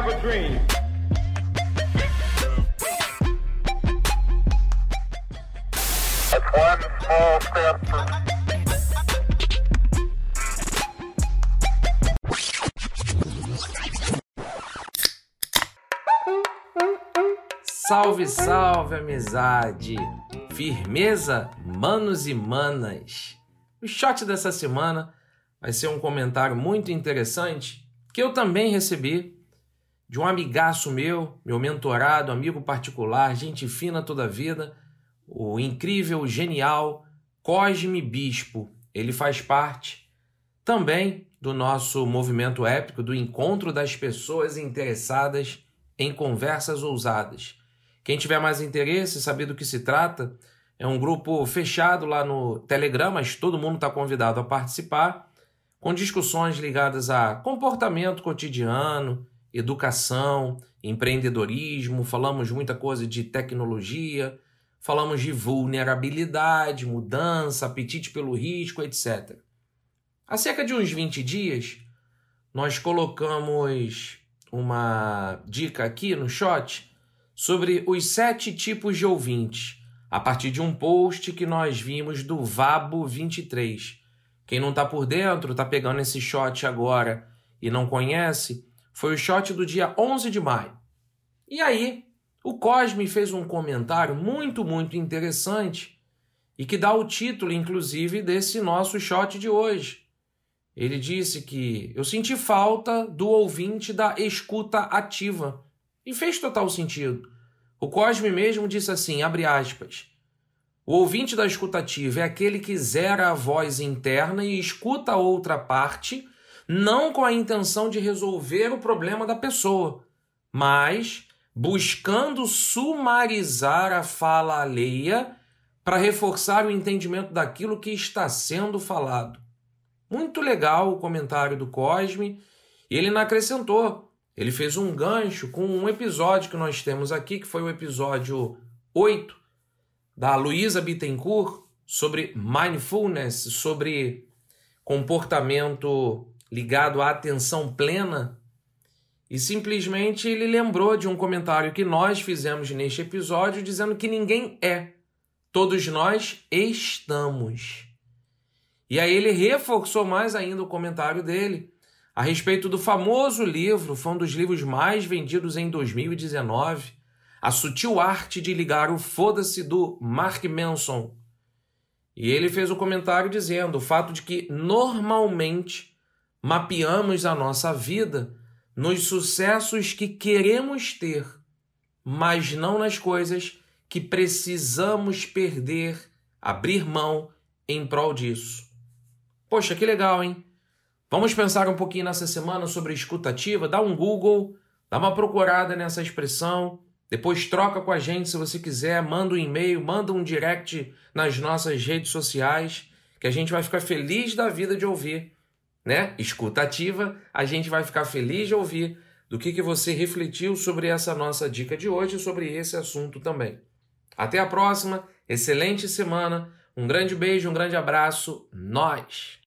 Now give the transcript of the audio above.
have a dream. It's one small step for Salve, salve, amizade! Firmeza, manos e manas! O shot dessa semana vai ser um comentário muito interessante que eu também recebi de um amigaço meu, meu mentorado, amigo particular, gente fina toda a vida, o incrível, genial Cosme Bispo. Ele faz parte também do nosso movimento épico do encontro das pessoas interessadas em conversas ousadas. Quem tiver mais interesse, saber do que se trata, é um grupo fechado lá no Telegram, mas todo mundo está convidado a participar, com discussões ligadas a comportamento cotidiano, educação, empreendedorismo, falamos muita coisa de tecnologia, falamos de vulnerabilidade, mudança, apetite pelo risco, etc. Há cerca de uns 20 dias, nós colocamos uma dica aqui no shot sobre os sete tipos de ouvintes, a partir de um post que nós vimos do Vabo 23. Quem não está por dentro, está pegando esse shot agora e não conhece, foi o shot do dia 11 de maio. E aí, o Cosme fez um comentário muito, muito interessante e que dá o título, inclusive, desse nosso shot de hoje. Ele disse que eu senti falta do ouvinte da escuta ativa. E fez total sentido. O Cosme mesmo disse assim, abre aspas, o ouvinte da escuta ativa é aquele que zera a voz interna e escuta a outra parte, não com a intenção de resolver o problema da pessoa, mas buscando sumarizar a fala alheia para reforçar o entendimento daquilo que está sendo falado. Muito legal o comentário do Cosme, e ele não acrescentou. Ele fez um gancho com um episódio que nós temos aqui, que foi o episódio 8 da Luísa Bittencourt sobre mindfulness, sobre comportamento ligado à atenção plena. E simplesmente ele lembrou de um comentário que nós fizemos neste episódio dizendo que ninguém é, todos nós estamos. E aí ele reforçou mais ainda o comentário dele a respeito do famoso livro, foi um dos livros mais vendidos em 2019, A Sutil Arte de Ligar o Foda-se do Mark Manson. E ele fez o um comentário dizendo o fato de que normalmente mapeamos a nossa vida nos sucessos que queremos ter, mas não nas coisas que precisamos perder, abrir mão em prol disso. Poxa, que legal, hein? Vamos pensar um pouquinho nessa semana sobre escutativa? Dá um Google, dá uma procurada nessa expressão, depois troca com a gente se você quiser, manda um e-mail, manda um direct nas nossas redes sociais, que a gente vai ficar feliz da vida de ouvir, né? Escutativa, a gente vai ficar feliz de ouvir do que, que você refletiu sobre essa nossa dica de hoje e sobre esse assunto também. Até a próxima, excelente semana, um grande beijo, um grande abraço, nós!